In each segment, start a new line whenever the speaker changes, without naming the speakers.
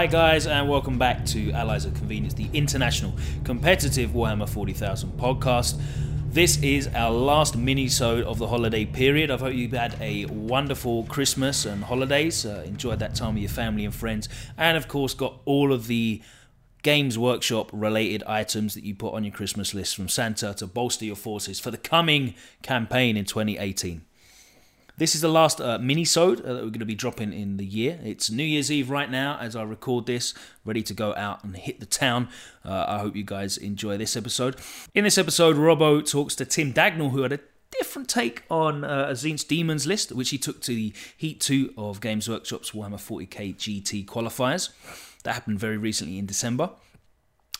Hi, guys, and welcome back to Allies of Convenience, the international competitive Warhammer 40,000 podcast. This is our last mini-sode of the holiday period. I hope you've had a wonderful Christmas and holidays. Uh, enjoyed that time with your family and friends, and of course, got all of the Games Workshop related items that you put on your Christmas list from Santa to bolster your forces for the coming campaign in 2018. This is the last uh, mini-sode uh, that we're going to be dropping in the year. It's New Year's Eve right now as I record this, ready to go out and hit the town. Uh, I hope you guys enjoy this episode. In this episode, Robbo talks to Tim Dagnall, who had a different take on uh, Tzeentch Demons list, which he took to the Heat 2 of Games Workshop's Warhammer 40k GT qualifiers. That happened very recently in December.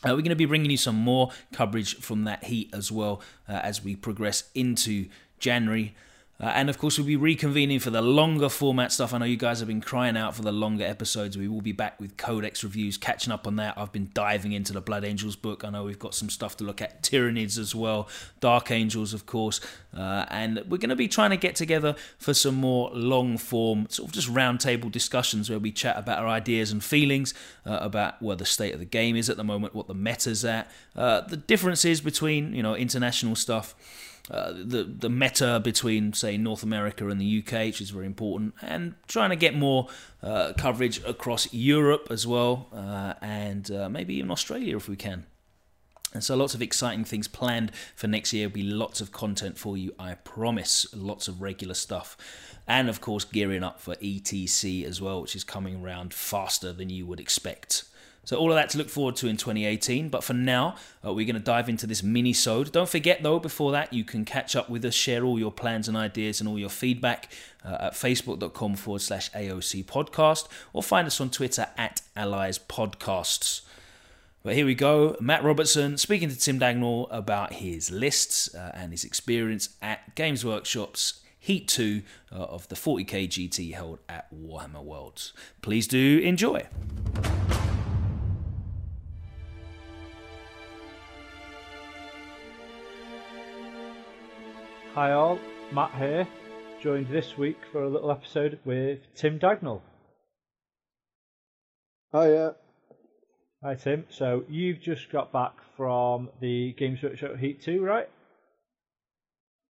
Uh, we're going to be bringing you some more coverage from that heat as well uh, as we progress into January. Uh, and of course, we'll be reconvening for the longer format stuff. I know you guys have been crying out for the longer episodes. We will be back with Codex reviews, catching up on that. I've been diving into the Blood Angels book. I know we've got some stuff to look at, Tyranids as well, Dark Angels, of course. Uh, and we're going to be trying to get together for some more long form, sort of just roundtable discussions where we chat about our ideas and feelings uh, about where the state of the game is at the moment, what the meta's at, uh, the differences between you know international stuff. Uh, the the meta between say North America and the UK, which is very important, and trying to get more uh, coverage across Europe as well, uh, and uh, maybe even Australia if we can. And so, lots of exciting things planned for next year. There'll be lots of content for you, I promise. Lots of regular stuff. And of course, gearing up for ETC as well, which is coming around faster than you would expect. So all of that to look forward to in 2018. But for now, uh, we're going to dive into this mini-sode. Don't forget though, before that, you can catch up with us, share all your plans and ideas and all your feedback uh, at facebook.com forward slash AOC podcast or find us on Twitter at Allies Podcasts. But here we go. Matt Robertson speaking to Tim Dagnall about his lists uh, and his experience at Games Workshop's Heat 2 uh, of the 40k GT held at Warhammer Worlds. Please do enjoy.
Hi all, Matt here, joined this week for a little episode with Tim Dagnall.
Hiya.
Hi Tim, so you've just got back from the Games Workshop Heat 2, right?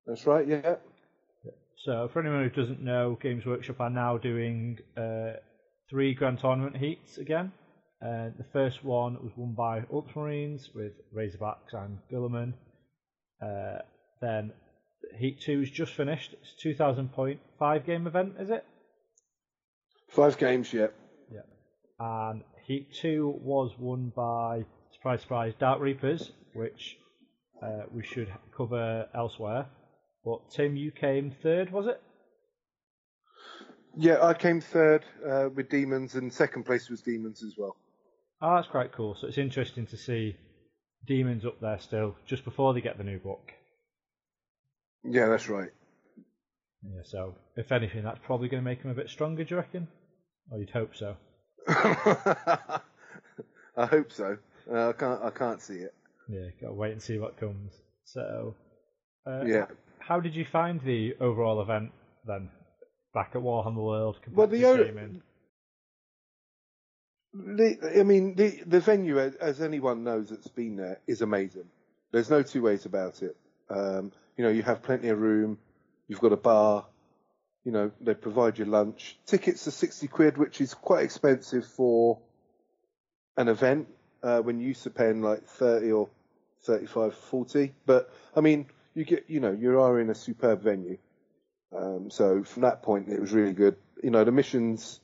That's right, yeah.
So for anyone who doesn't know, Games Workshop are now doing uh, three Grand Tournament Heats again. Uh, the first one was won by Ultramarines with Razorbacks and Guilliman. Uh, then Heat 2 is just finished. It's a 2,000 point five game event, is it?
Five games, yeah.
Yeah. And Heat 2 was won by, surprise, surprise, Dark Reapers, which uh, we should cover elsewhere. But Tim, you came third, was it?
Yeah, I came third uh, with Demons, and second place was Demons as well.
Oh, that's quite cool. So it's interesting to see Demons up there still, just before they get the new book.
Yeah, that's right.
Yeah, so if anything, that's probably going to make him a bit stronger, do you reckon? Or you'd hope so.
I hope so. Uh, I can't. I can't see it.
Yeah, gotta wait and see what comes. So, uh,
Yeah.
How did you find the overall event then? Back at Warhammer World,
Well, the
competitive
o-
gaming?
The, I mean, the the venue, as- as anyone knows that's been there, is amazing. There's no two ways about it. Um, you know, you have plenty of room. You've got a bar. You know, they provide you lunch. Tickets are sixty quid, which is quite expensive for an event. Uh, when you used to paying like thirty or 35, 40. But I mean, you get, you know, you are in a superb venue. Um, so from that point, it was really good. You know, the missions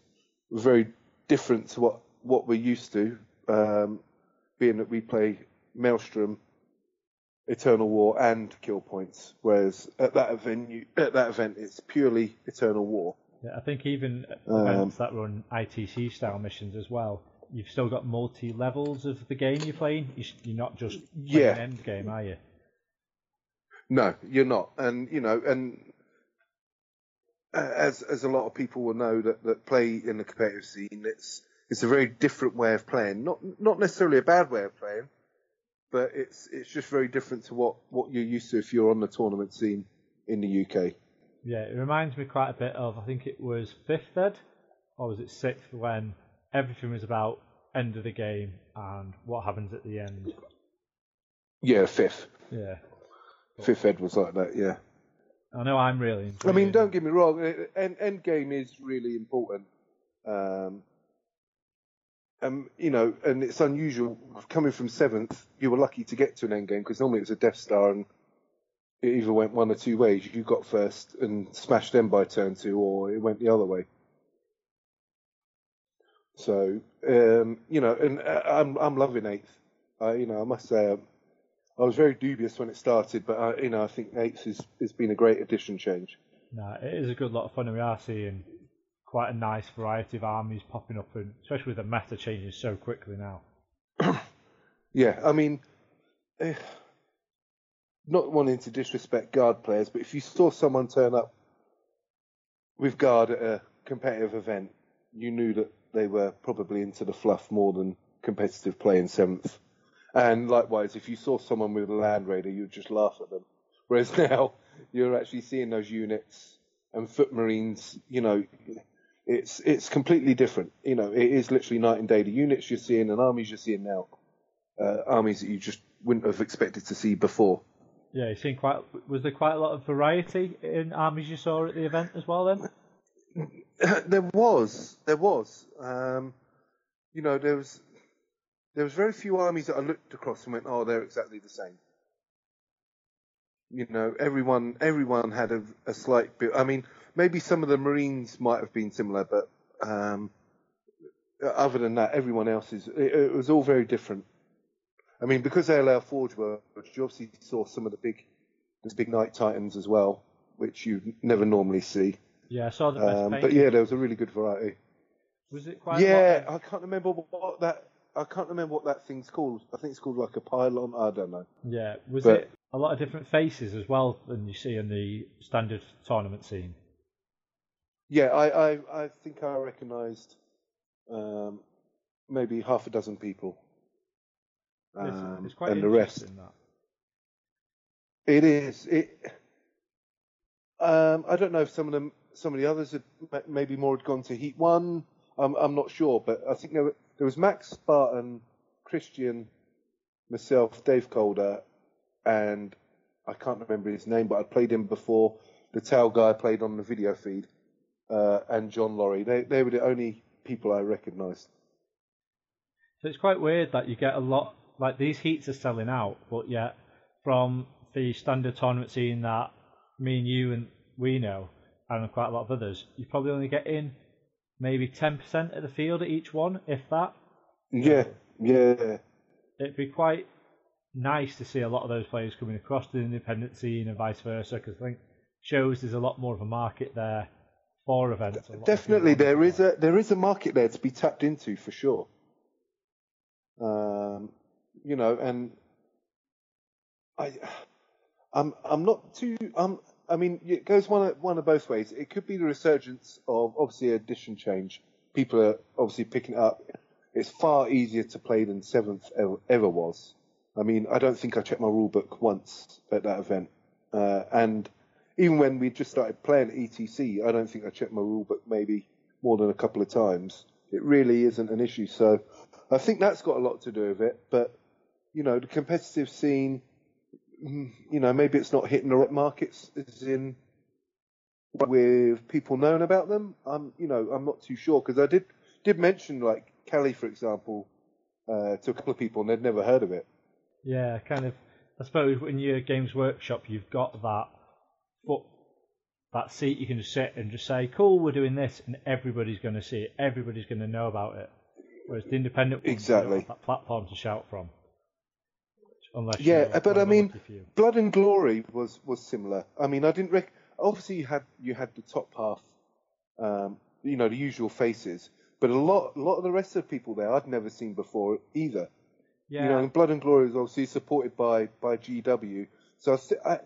were very different to what what we're used to, um, being that we play Maelstrom, Eternal War, and Kill Points, whereas at that venue, at that event, it's purely Eternal War.
Yeah, I think even
Um,
events that run ITC style missions as well, you've still got multi levels of the game you're playing. You're not just playing
Yeah.
an end game, are you?
No, you're not, and you know, and uh, as as a lot of people will know that, that play in the competitive scene, it's it's a very different way of playing. Not not necessarily a bad way of playing, but it's it's just very different to what, what you're used to if you're on the tournament scene in the UK.
Yeah, it reminds me quite a bit of I think it was fifth ed, or was it sixth when everything was about end of the game and what happens at the end.
Yeah, fifth.
Yeah.
Fifth Ed was like that, yeah.
I know I'm really
I mean, don't get me wrong, end, end game is really important. Um, um, you know, and it's unusual coming from seventh. You were lucky to get to an end game because normally it was a Death Star and it either went one or two ways. You got first and smashed them by turn two, or it went the other way. So, um, you know, and uh, I'm I'm loving eighth. You know, I must say, um, I was very dubious when it started, but uh, you know, I think eighth has has been a great addition change.
No, it is a good lot of fun, and we are seeing quite a nice variety of armies popping up, and especially with the meta changing so quickly now.
Yeah, I mean, eh, not wanting to disrespect guard players, but if you saw someone turn up with guard at a competitive event, you knew that they were probably into the fluff more than competitive play in seventh. And likewise, if you saw someone with a Land Raider, you'd just laugh at them. Whereas now, you're actually seeing those units and foot marines, you know, it's it's completely different. You know, it is literally night and day. The units you're seeing and armies you're seeing now, uh, armies that you just wouldn't have expected to see before.
Yeah, you've seen quite. Was there quite a lot of variety in armies you saw at the event as well? Then.
there was, there was. Um, you know, there was there was very few armies that I looked across and went, "Oh, they're exactly the same." You know, everyone everyone had a, a slight bit. I mean, maybe some of the Marines might have been similar, but um, other than that, everyone else is. It, it was all very different. I mean, because they allow Forge World, you obviously saw some of the big, the big Knight Titans as well, which you never normally see.
Yeah, I saw the best
Um, but yeah, there was a really good variety.
was it quite?
Yeah, I can't remember what that. I can't remember what that thing's called. I think it's called like a pylon. I don't know.
yeah. Was
but-
it a lot of different faces as well than you see in the standard tournament scene?
Yeah, I I, I think I recognised um, maybe half a dozen people. Um,
it's quite
and the rest.
that.
It is. It. Um, I don't know if some of them, some of the others had maybe more had gone to Heat One. I'm I'm not sure, but I think there were, there was Max Spartan, Christian, myself, Dave Calder, and I can't remember his name, but I played him before. The tail guy played on the video feed, uh, and John Laurie. They they were the only people I recognised.
So it's quite weird that you get a lot like these heats are selling out, but yet from the standard tournament scene that me and you and we know, and quite a lot of others, you probably only get in maybe ten percent of the field at each one, if that.
Yeah, yeah,
It'd be quite nice to see a lot of those players coming across the independent scene and vice versa, because I think shows there's a lot more of a market there for events. a lot of
definitely. There
want
a there is a market there to be tapped into for sure. Um, you know, and I, I'm I'm not too. Um, I mean, it goes one of, one of both ways. It could be the resurgence of obviously edition change. People are obviously picking it up. It's far easier to play than seventh ever, ever was. I mean, I don't think I checked my rule book once at that event, uh, and even when we just started playing ETC, I don't think I checked my rule book maybe more than a couple of times. It really isn't an issue. So I think that's got a lot to do with it. But, you know, the competitive scene, mm, you know, maybe it's not hitting the right markets as in with people knowing about them. I'm, you know, I'm not too sure because I did, did mention like Kelly, for example, uh, to a couple of people and they'd never heard of it.
Yeah, kind of. I suppose in your Games Workshop, you've got that foot, that seat you can just sit and just say, "Cool, we're doing this," and everybody's going to see it. Everybody's going to know about it. Whereas the independent ones,
Exactly.
that platform to shout from. Unless
Yeah,
you're
but I mean. Blood and Glory was was similar. I mean, I didn't rec- obviously you had you had the top half, um, you know, the usual faces, but a lot a lot of the rest of the people there I'd never seen before either.
Yeah,
You know, and Blood and Glory is obviously supported by by GW, so I, I,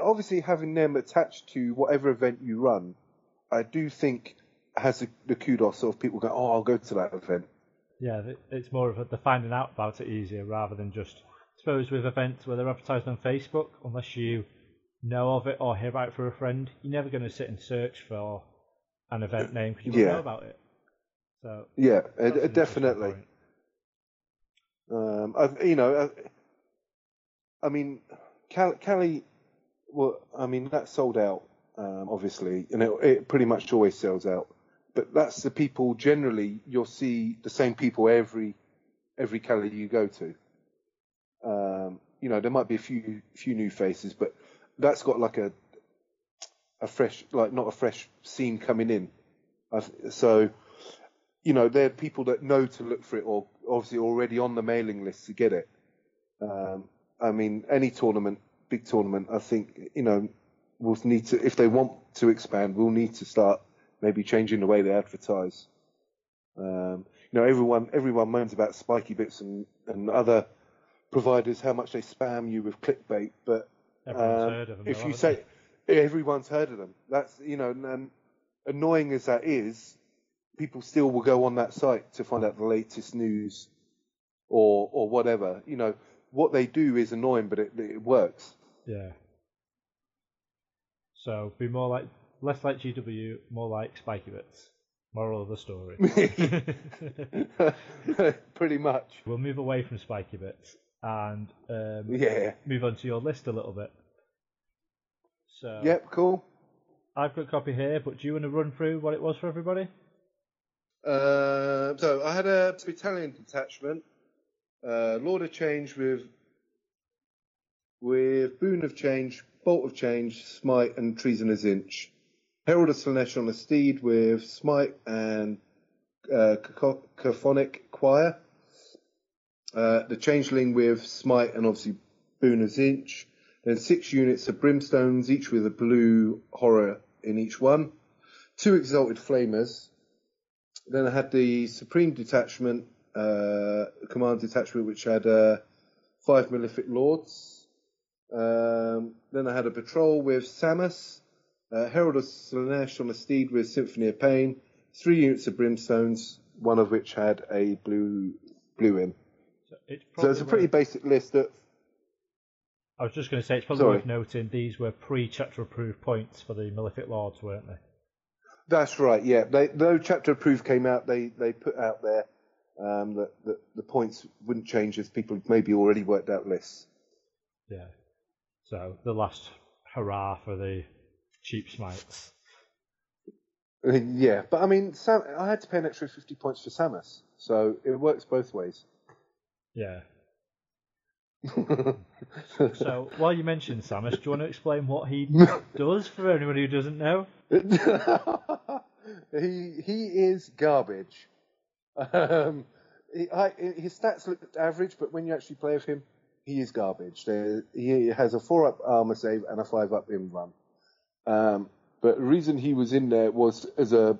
obviously having them attached to whatever event you run, I do think has the, the kudos of people going, oh, I'll go to that event.
yeah, it's more of a, the finding out about it easier rather than just. I suppose with events where they're advertised on Facebook, unless you know of it or hear about it through a friend, you're never going to sit and search for an event name because you won't know about it. So
Yeah, uh, definitely. Um, I, you know, I, I mean, Cal, Cali, well, I mean that sold out, um, obviously, and it, it pretty much always sells out. But that's the people generally you'll see the same people every every Cali you go to. Um, you know, there might be a few few new faces, but that's got like a a fresh, like not a fresh scene coming in. So, you know, they're people that know to look for it, or obviously already on the mailing list to get it. Um, I mean, any tournament, big tournament, I think you know, will need to if they want to expand, we'll need to start maybe changing the way they advertise. Um, you know, everyone everyone moans about Spikey Bits and, and other providers how much they spam you with clickbait, but um, if you say everyone's heard of them, that's you know, and annoying as that is, people still will go on that site to find out the latest news or or whatever. You know, what they do is annoying, but it, it works.
Yeah. So be more like less like GW, more like Spikey Bits. Moral of the story.
Pretty much.
We'll move away from Spikey Bits and um,
yeah,
move on to your list a little bit. So.
Yep, cool.
I've got a copy here, but do you want to run through what it was for everybody?
Uh, so I had a battalion detachment, uh, Lord of Change with with Boon of Change, Bolt of Change, Smite, and Treason of Tzeentch. Herald of Slaanesh on a steed with Smite and uh, Cacophonic Choir. Uh, the Changeling with Smite and obviously Boon of Tzeentch. Then six units of Brimstones, each with a blue horror in each one. Two Exalted Flamers. Then I had the Supreme Detachment, uh, Command Detachment, which had uh, five Malefic Lords. Um, then I had a patrol with Samus, uh, Herald of Slaanesh on a steed with Symphony of Pain, three units of Brimstones, one of which had a blue blue in. So it's, so it's a pretty worth... basic list that.
I was just going to say it's probably Sorry. worth noting these were pre-chapter approved points for the Malefic Lords, weren't they?
That's right. Yeah, they, though chapter approved came out, they they put out there um, that, that the points wouldn't change as people maybe already worked out lists.
Yeah. So the last hurrah for the cheap smites.
Yeah, but I mean, Sam, I had to pay an extra fifty points for Samus, so it works both ways.
Yeah. So while you mentioned Samus, do you want to explain what he does for anyone who doesn't know?
he he is garbage. Um, he, I, his stats look average, but when you actually play with him, he is garbage. There, he has a four up armor save and a five up invuln. Um, but the reason he was in there was as a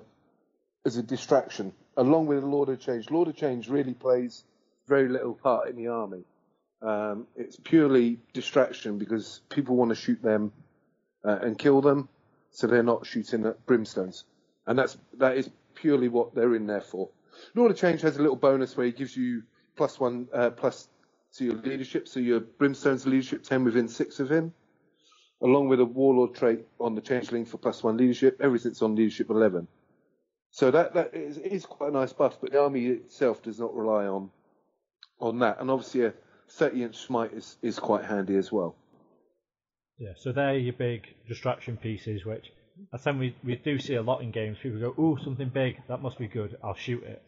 as a distraction, along with Lord of Change. Lord of Change really plays very little part in the army. Um, it's purely distraction because people want to shoot them uh, and kill them, so they're not shooting at brimstones, and that's that is purely what they're in there for. Lord of Change has a little bonus where he gives you plus one uh, plus to your leadership, so your brimstone's leadership ten within six of him, along with a warlord trait on the changeling for plus one leadership. Everything's on leadership eleven. So that that is, is quite a nice buff, but the army itself does not rely on on that, and obviously a 30 inch smite is, is quite handy as well.
Yeah, so they're your big distraction pieces, which I think we, we do see a lot in games. People go, "Oh, something big, that must be good. I'll shoot it."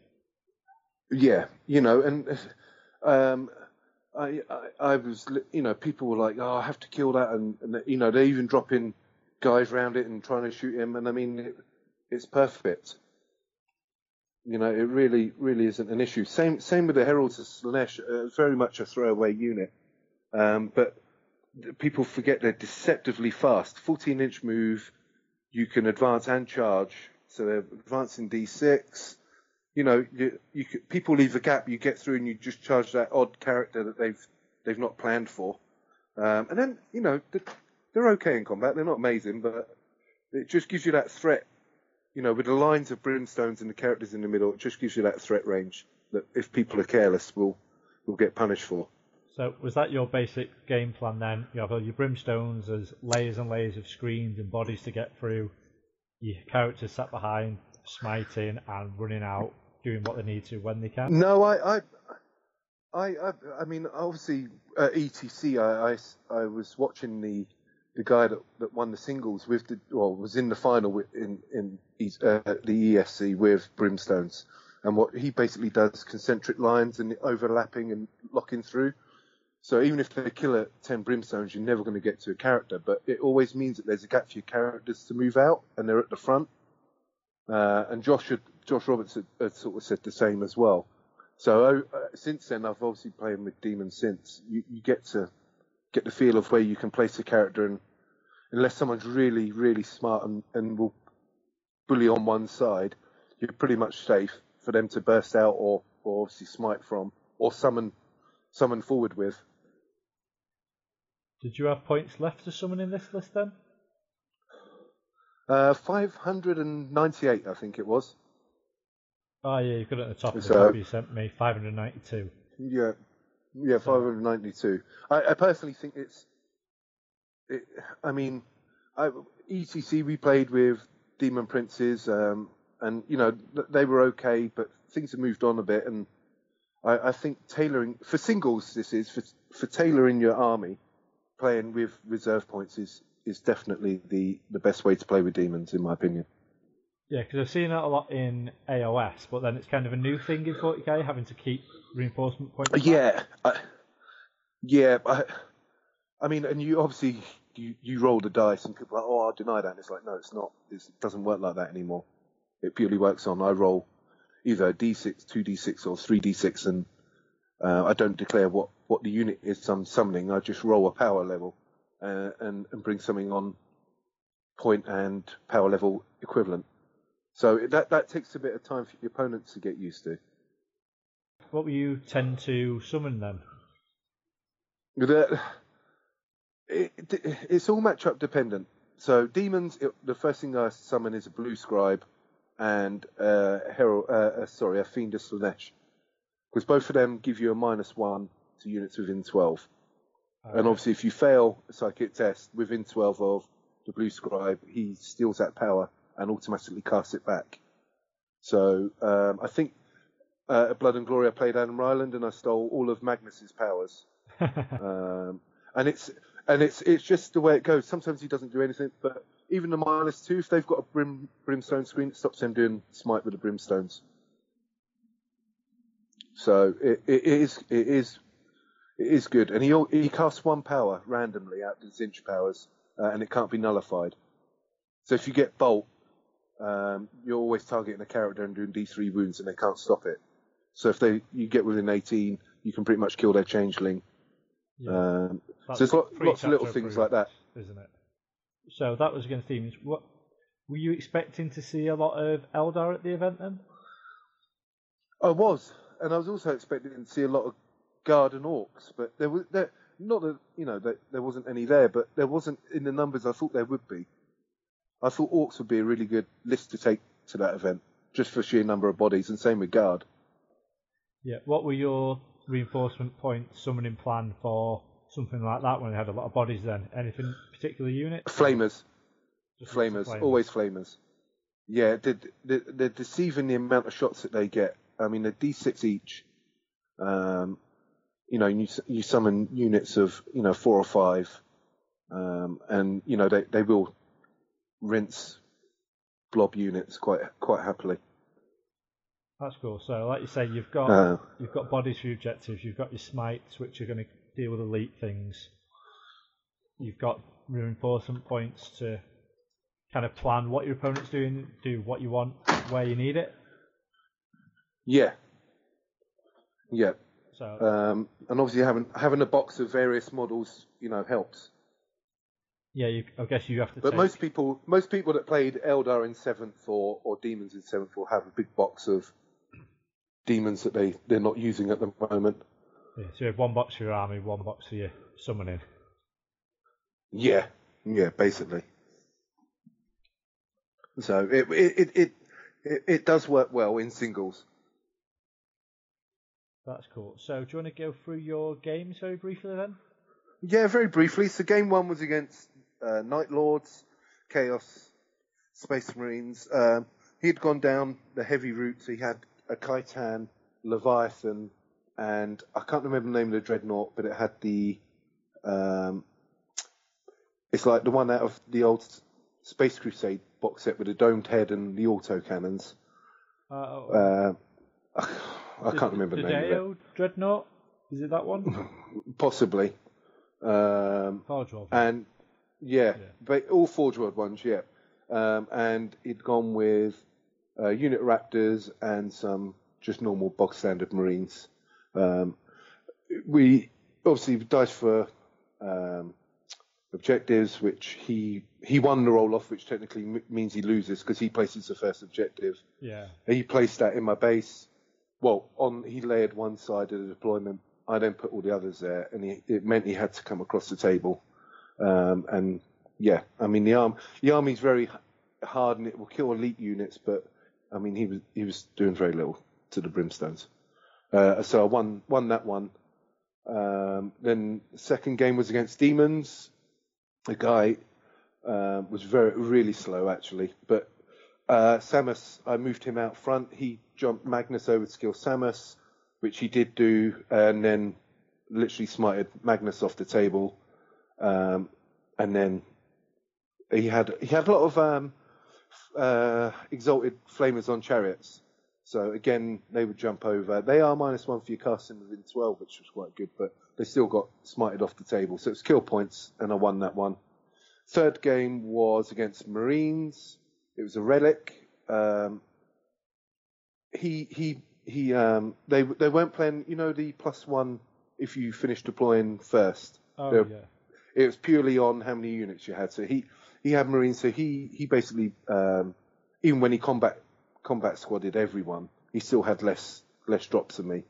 Yeah, you know, and um, I, I, I was, you know, people were like, "Oh, I have to kill that," and, and you know, they even dropping guys around it and trying to shoot him, and I mean, it, it's perfect. You know, it really, really isn't an issue. Same, same with the Heralds of Slaanesh. Uh, very much a throwaway unit, um, but people forget they're deceptively fast. 14-inch move, you can advance and charge. So they're advancing D6. You know, you, you could, people leave a gap, you get through, and you just charge that odd character that they've they've not planned for. Um, and then, you know, they're okay in combat. They're not amazing, but it just gives you that threat you know, with the lines of brimstones and the characters in the middle, it just gives you that threat range that if people are careless, will will get punished for.
So was that your basic game plan then? You have all your brimstones as layers and layers of screens and bodies to get through. Your characters sat behind, smiting and running out, doing what they need to when they can.
No, I I, I, I, I mean, obviously, at ETC, I, I, I was watching the the guy that, that won the singles with the, well, was in the final in in uh, the ESC with Brimstones, and what he basically does concentric lines and overlapping and locking through. So even if they kill at ten Brimstones, you're never going to get to a character, but it always means that there's a gap for your characters to move out, and they're at the front. Uh, and Josh had, Josh Roberts had, had sort of said the same as well. So uh, since then, I've obviously played with Demon since. You, you get to get the feel of where you can place a character, and unless someone's really, really smart and, and will bully on one side, you're pretty much safe for them to burst out or, or obviously smite from or summon summon forward with.
Did you have points left to summon in this list then?
Uh, 598, I think it was.
Oh yeah, you've got it at the top of the
So-
copy you sent me, 592.
Yeah, yeah, 592. I, I personally think it's. It, I mean, I, ETC we played with Demon Princes, um, and you know they were okay, but things have moved on a bit, and I, I think tailoring for singles this is for for tailoring your army, playing with reserve points is is definitely the the best way to play with demons in my opinion.
Yeah, because I've seen that a lot in AOS, but then it's kind of a new thing in 40k, having to keep reinforcement points.
Yeah, I, yeah. I, I mean, and you obviously you, you roll the dice, and people are like, "Oh, I'll deny that." And it's like, no, it's not. It's, it doesn't work like that anymore. It purely works on I roll either a d6, two d6, or three d6, and uh, I don't declare what what the unit is I'm summoning. I just roll a power level uh, and and bring something on point and power level equivalent. So that that takes a bit of time for your opponents to get used to.
What will you tend to summon then?
The, it, it- it's all matchup dependent. So demons, it, the first thing I summon is a blue scribe and uh, herald, uh, uh, sorry, a Fiend of Slaanesh, because both of them give you a minus one to units within twelve. And obviously, if you fail a psychic test within twelve of the blue scribe, he steals that power and automatically casts it back. So um, I think uh, at Blood and Glory I played Adam Ryland and I stole all of Magnus's powers um, and it's and it's it's just the way it goes. Sometimes he doesn't do anything, but even the minus two, if they've got a brim brimstone screen, it stops them doing smite with the brimstones. So it, it is it is it is good, and he he casts one power randomly out of his Tzeentch powers, uh, and it can't be nullified. So if you get bolt, um, you're always targeting a character and doing D3 wounds, and they can't stop it. So if they you get within 18, you can pretty much kill their changeling.
Yeah.
Um, so there's lot, lots of little things like that.
Isn't it? So that was against demons. What were you expecting to see a lot of Eldar at the event then?
I was, and I was also expecting to see a lot of guard and orcs, but there was there not that you know that there wasn't any there, but there wasn't in the numbers I thought there would be. I thought orcs would be a really good list to take to that event, just for sheer number of bodies, and same with guard.
Yeah. What were your reinforcement point summoning plan for something like that when they had a lot of bodies then? Anything particular unit?
Flamers,
Just lots
flamers, always flamers. Yeah, they're, they're, they're deceiving the amount of shots that they get. I mean, they're D6 each. Um, you know, you, you summon units of, you know, four or five. Um, and, you know, they, they will rinse blob units quite quite happily.
That's cool. So, like you say, you've got
Uh,
you've got bodies for your objectives. You've got your smites, which are going to deal with elite things. You've got reinforcement points to kind of plan what your opponent's doing, do what you want, where you need it.
yeah. Yeah.
So,
Um, and obviously having having a box of various models, you know, helps.
Yeah, you, I guess you have to.
But
take,
most people, most people that played Eldar in seventh or, or Demons in seventh will have a big box of demons that they they're not using at the moment.
yeah, so you have one box for your army, one box for your summoning.
Yeah, yeah, basically. So it it it it, it, it does work well in singles.
That's cool. So, do you want to go through your games very briefly then?
Yeah, very briefly. So game one was against uh, Night Lords, Chaos, Space Marines. Um, he had gone down the heavy route. So he had a Kytan, Leviathan, and I can't remember the name of the dreadnought, but it had the um, it's like the one out of the old Space Crusade box set with the domed head and the auto cannons.
Uh,
Uh, I can't remember the name of it.
Dreadnought? Is it that one?
Possibly. Um, and yeah, but all Forge World ones, yeah. Um, and he'd gone with uh, unit Raptors and some just normal bog standard Marines. Um, we obviously dice for um, objectives, which he he won the roll off, which technically m- means he loses because he places the first objective.
yeah.
He placed that in my base. Well, on he layered one side of the deployment. I then put all the others there, and he, it meant he had to come across the table. Um, and yeah, I mean the arm the army's very hard and it will kill elite units, but I mean he was he was doing very little to the brimstones. Uh, so I won won that one. Um, then second game was against demons. The guy um, was very really slow actually, but uh, Samus, I moved him out front. He jumped Magnus over to kill Samus, which he did do, and then literally smited Magnus off the table. Um, and then he had he had a lot of um, uh, exalted flamers on chariots. So again, they would jump over. They are minus one for your casting within twelve, which was quite good, but they still got smited off the table. So it's kill points, and I won that one. Third game was against Marines. It was a relic. Um, he he he. Um, they they weren't playing. You know the plus one if you finish deploying first.
Oh,
They're-
yeah.
It was purely on how many units you had. So he he had Marines. So he he basically um, even when he combat combat squadded everyone, he still had less less drops than me.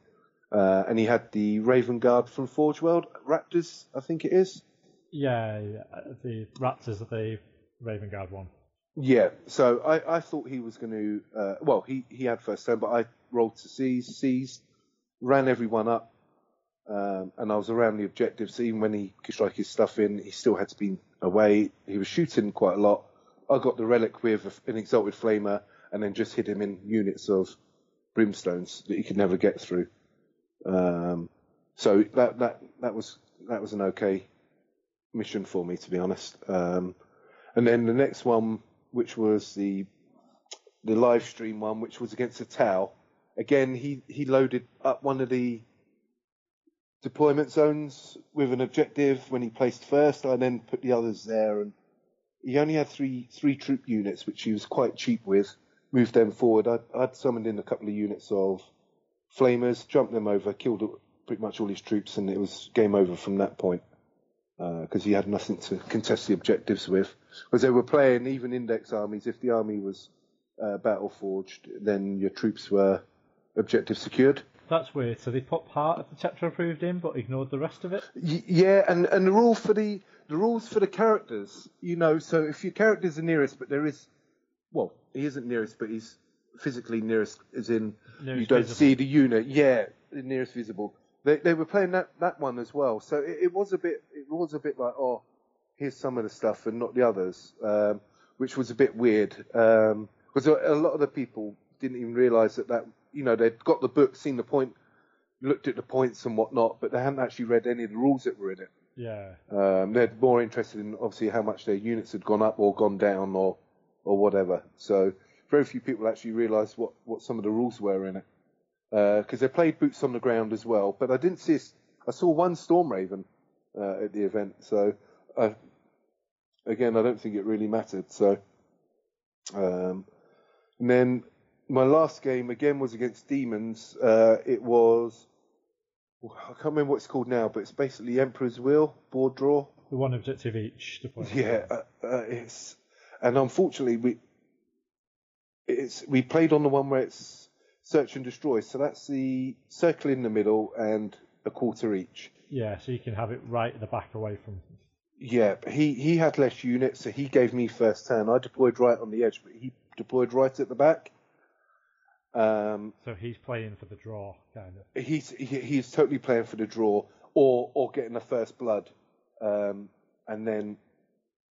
Uh, and he had the Raven Guard from Forge World Raptors, I think it is.
Yeah, yeah. The Raptors are the Raven Guard one.
Yeah, so I, I thought he was going to. Uh, well, he, he had first turn, but I rolled to seize, seized, ran everyone up, um, and I was around the objectives. Even when he could strike his stuff in, he still had to be away. He was shooting quite a lot. I got the relic with an exalted flamer, and then just hit him in units of brimstones that he could never get through. Um, so that that that was that was an okay mission for me, to be honest. Um, and then the next one, which was the the live stream one, which was against the Tau. Again, he he loaded up one of the deployment zones with an objective when he placed first. I then put the others there, and he only had three three troop units, which he was quite cheap with. Moved them forward. I, I'd summoned in a couple of units of flamers, jumped them over, killed pretty much all his troops, and it was game over from that point because he had nothing to contest the objectives with. Because they were playing even index armies. If the army was uh, battle forged, then your troops were objective secured.
That's weird. So they put part of the chapter approved in, but ignored the rest of it.
Y- yeah, and, and the rule for the the rules for the characters, you know, so if your character's the nearest, but there is, well, he isn't nearest, but he's physically nearest, as in you don't
visible.
see the unit. Yeah, the nearest visible. They they were playing that that one as well, so it, it was a bit it was a bit like oh, here's some of the stuff and not the others, um, which was a bit weird because a, a lot of the people didn't even realise that that you know they'd got the book, seen the point, looked at the points and whatnot, but they hadn't actually read any of the rules that were in it.
Yeah.
Um, they're more interested in obviously how much their units had gone up or gone down or or whatever. So very few people actually realised what, what some of the rules were in it because they played boots on the ground as well. But I didn't see. I saw one Storm Raven uh, at the event, so I, again I don't think it really mattered. So um, and then my last game again was against Demons. Uh, it was. I can't remember what it's called now, but it's basically Emperor's Will board draw.
The one objective each.
Yeah, uh, uh, it's and unfortunately we it's we played on the one where it's search and destroy. So that's the circle in the middle and a quarter each.
Yeah, so you can have it right at the back away from.
Yeah, but he he had less units, so he gave me first turn. I deployed right on the edge, but he deployed right at the back. Um,
So he's playing for the draw, kind of.
he's he, he's totally playing for the draw or or getting the first blood, um, and then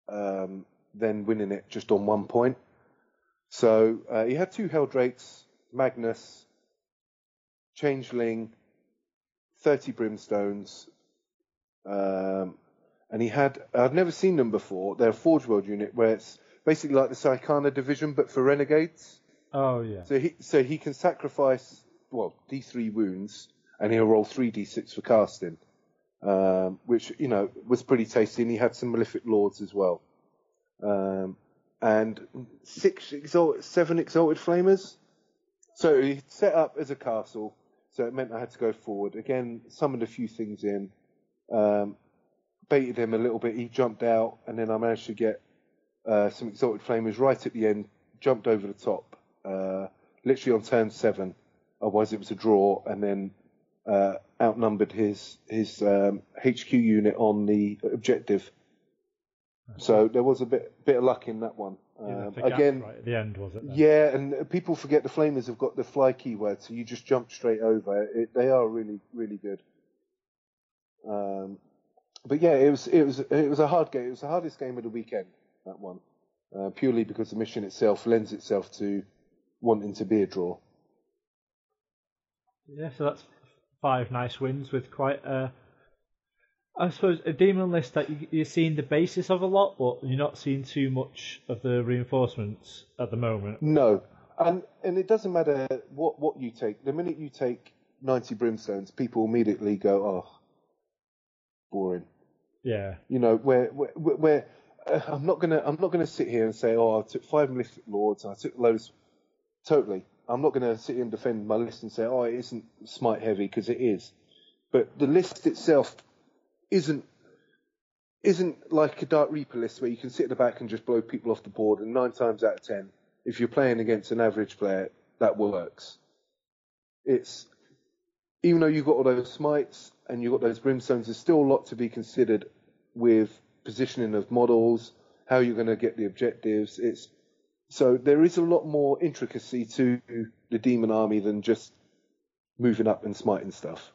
um, then winning it just on one point. So uh, he had two Heldrakes, Magnus, Changeling, 30 brimstones, um, and he had I've never seen them before. They're a Forge World unit where it's basically like the Psykana division but for renegades.
Oh yeah.
So he so he can sacrifice well D3 wounds and he'll roll three D6 for casting, um, which you know was pretty tasty. And he had some malefic lords as well, um, and six exalt seven exalted flamers. So he set up as a castle. So it meant I had to go forward again. Summoned a few things in, um, baited him a little bit. He jumped out, and then I managed to get uh, some exalted flamers right at the end. Jumped over the top, uh, literally on turn seven. Otherwise, it was a draw, and then uh, outnumbered his his um, HQ unit on the objective. So there was a bit bit of luck in that one.
Yeah,
Um,
gap
again,
right at the end was it? then?
yeah, and people forget the flamers have got the fly keyword, so you just jump straight over. It, they are really, really good. Um, but yeah, it was it was it was a hard game. It was the hardest game of the weekend. That one, uh, purely because the mission itself lends itself to wanting to be a draw.
Yeah, so that's five nice wins with quite a, I suppose, a demon list that you, you're seeing the basis of a lot, but you're not seeing too much of the reinforcements at the moment.
No, and and it doesn't matter what what you take. The minute you take ninety brimstones, people immediately go, "Oh, boring."
Yeah,
You know, where where, where uh, I'm not gonna I'm not gonna sit here and say, "Oh, I took five Malefic Lords, and I took loads." Totally, I'm not gonna sit here and defend my list and say, "Oh, it isn't smite heavy," because it is. But the list itself isn't isn't like a Dark Reaper list where you can sit at the back and just blow people off the board. And nine times out of ten, if you're playing against an average player, that works. It's even though you've got all those smites and you've got those brimstones, there's still a lot to be considered with positioning of models, how you're going to get the objectives. It's so there is a lot more intricacy to the demon army than just moving up and smiting stuff.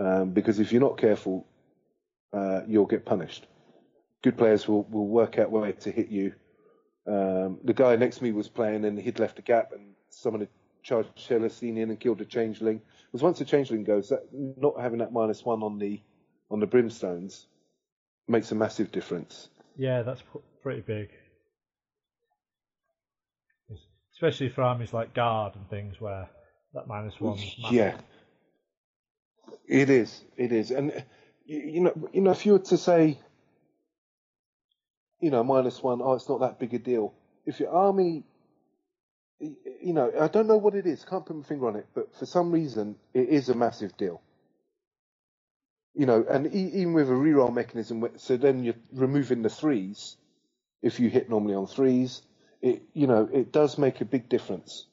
Um, because if you're not careful, uh, you'll get punished. Good players will, will work out where to hit you. Um, the guy next to me was playing and he'd left a gap and someone had charged Celestine in and killed a changeling. Because once a changeling goes, that, not having that minus one on the on the brimstones makes a massive difference.
yeah, that's p- pretty big. Especially for armies like Guard and things where that minus one.
Yeah, it is. It is, and you, know, you know, if you were to say, you know, minus one, oh, it's not that big a deal. If your army, you know, I don't know what it is, can't put my finger on it, but for some reason, it is a massive deal. You know, and even with a reroll mechanism, so then you're removing the threes. If you hit normally on threes, it, you know, it does make a big difference.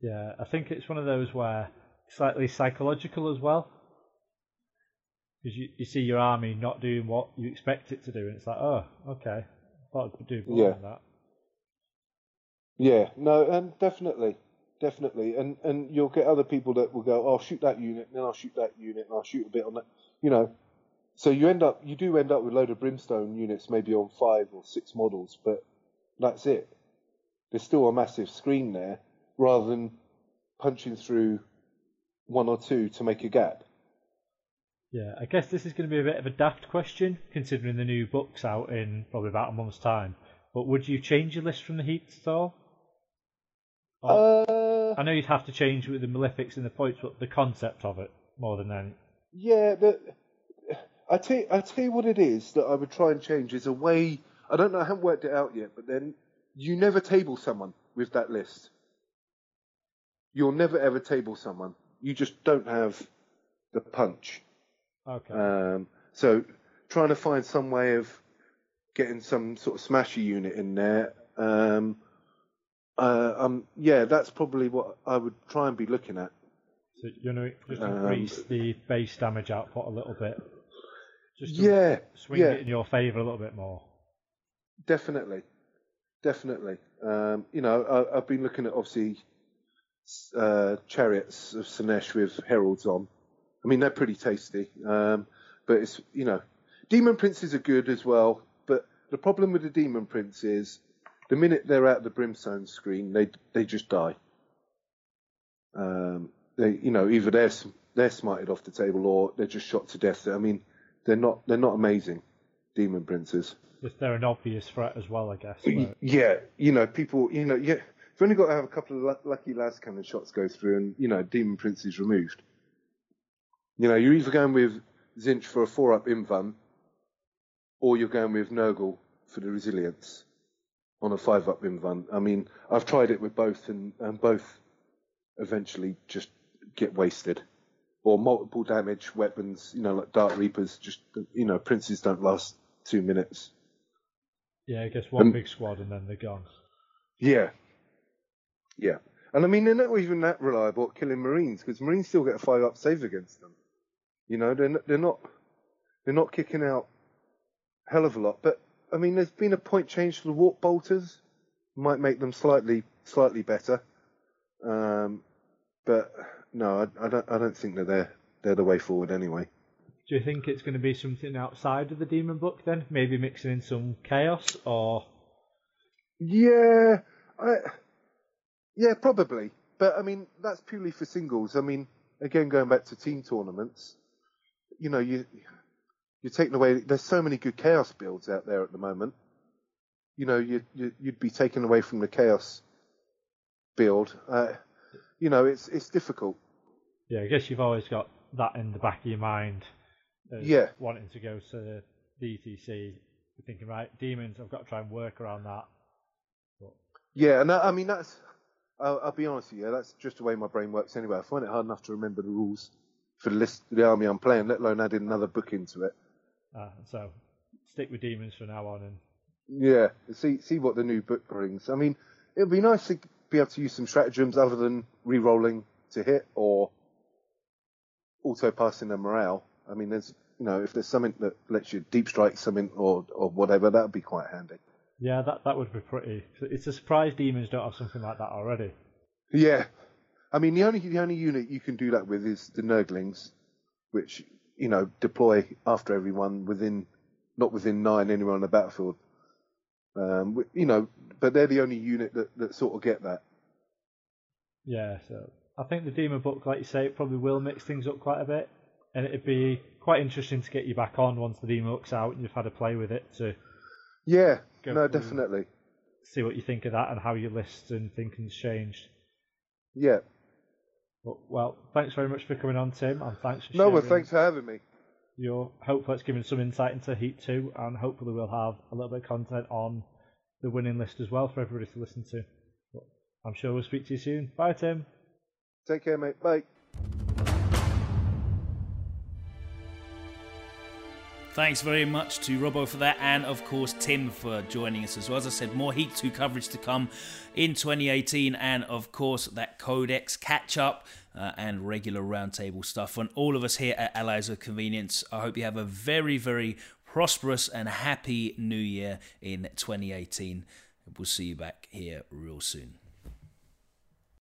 Yeah, I think it's one of those where slightly psychological as well. Because you, you see your army not doing what you expect it to do, and it's like, oh, okay, I thought it could do more
Yeah.
than that.
Yeah, no, and definitely, definitely, and and you'll get other people that will go, "Oh, I'll shoot that unit, and then I'll shoot that unit, and I'll shoot a bit on that," you know. So you end up, you do end up with a load of brimstone units, maybe on five or six models, but that's it. There's still a massive screen there, rather than punching through one or two to make a gap.
Yeah, I guess this is going to be a bit of a daft question, considering the new book's out in probably about a month's time. But would you change your list from the Heats at all? Or-
Uh,
I know you'd have to change with the Malefics and the points, but the concept of it more than any.
Yeah, the, I tell you, I tell you what it is that I would try and change is a way. I don't know, I haven't worked it out yet, but then you never table someone with that list. You'll never ever table someone. You just don't have the punch.
Okay.
Um, so trying to find some way of getting some sort of smashy unit in there. Um, uh, um, yeah, that's probably what I would try and be looking at.
so you're going to just
um,
increase the base damage output a little bit. Just to
Yeah,
swing
yeah.
it in your favour a little bit more.
Definitely, definitely. Um, you know, I, I've been looking at obviously uh, chariots of Slaanesh with heralds on. I mean, they're pretty tasty, um, but it's you know, demon princes are good as well. But the problem with the demon prince is the minute they're out of the brimstone screen, they they just die. Um, they, you know, either they're they're smited off the table or they're just shot to death. I mean, they're not they're not amazing, demon princes.
If they're an obvious threat as well, I guess.
But... Yeah, you know, people, you know, yeah, you've only got to have a couple of lucky lascannon shots go through, and you know, demon prince is removed. You know, you're either going with Tzeentch for a four up invuln, or you're going with Nurgle for the resilience on a five up invuln. I mean, I've tried it with both, and, and both eventually just get wasted. Or multiple damage weapons, you know, like Dark Reapers, just, you know, princes don't last two minutes.
Yeah, I guess one big squad and then they're gone.
Yeah. Yeah. And I mean, they're not even that reliable at killing Marines because Marines still get a five up save against them. You know, they're not, they're not they're not kicking out hell of a lot. But I mean, there's been a point change to the warp bolters, might make them slightly slightly better. Um, but no, I, I, don't I don't think that they're they're the way forward anyway.
Do you think it's going to be something outside of the demon book then? Maybe mixing in some chaos or?
Yeah, I, yeah, probably. But I mean, that's purely for singles. I mean, again, going back to team tournaments, you know, you you're taking away. There's so many good chaos builds out there at the moment. You know, you, you would be taken away from the chaos build. Uh, you know, it's it's difficult.
Yeah, I guess you've always got that in the back of your mind.
yeah.
Wanting to go to the DTC, thinking right, demons. I've got to try and work around that.
But... Yeah, and that, I mean that's. I'll, I'll, be honest with you. That's just the way my brain works anyway. I find it hard enough to remember the rules for the list, the army I'm playing, let alone adding another book into it.
Uh, so stick with demons from now on, and
yeah, see see what the new book brings. I mean, it would be nice to be able to use some stratagems other than re-rolling to hit or auto passing a morale. I mean, there's you know if there's something that lets you deep strike something or or whatever, that would be quite handy.
Yeah, that that would be pretty. It's a surprise demons don't have something like that already.
Yeah, I mean the only the only unit you can do that with is the Nurglings, which you know deploy after everyone within not within nine anywhere on the battlefield. Um, you know, but they're the only unit that, that sort of get that.
Yeah, so I think the Demon book, like you say, it probably will mix things up quite a bit, and it'd be quite interesting to get you back on once the Demon book's out and you've had a play with it to.
Yeah, no, definitely.
See what you think of that and how your lists and thinking's changed.
Yeah.
But, well, thanks very much for coming on, Tim, and thanks for
no, well, thanks for having me.
Your hopefully it's given some insight into Heat Two, and hopefully we'll have a little bit of content on the winning list as well for everybody to listen to. But I'm sure we'll speak to you soon. Bye, Tim.
Take care, mate. Bye.
Thanks very much to Robbo for that, and of course Tim for joining us as well. As I said, more Heat 2 coverage to come in 2018, and of course that Codex catch up uh, and regular roundtable stuff. And all of us here at Allies of Convenience, I hope you have a very, very prosperous and happy new year in 2018. We'll see you back here real soon.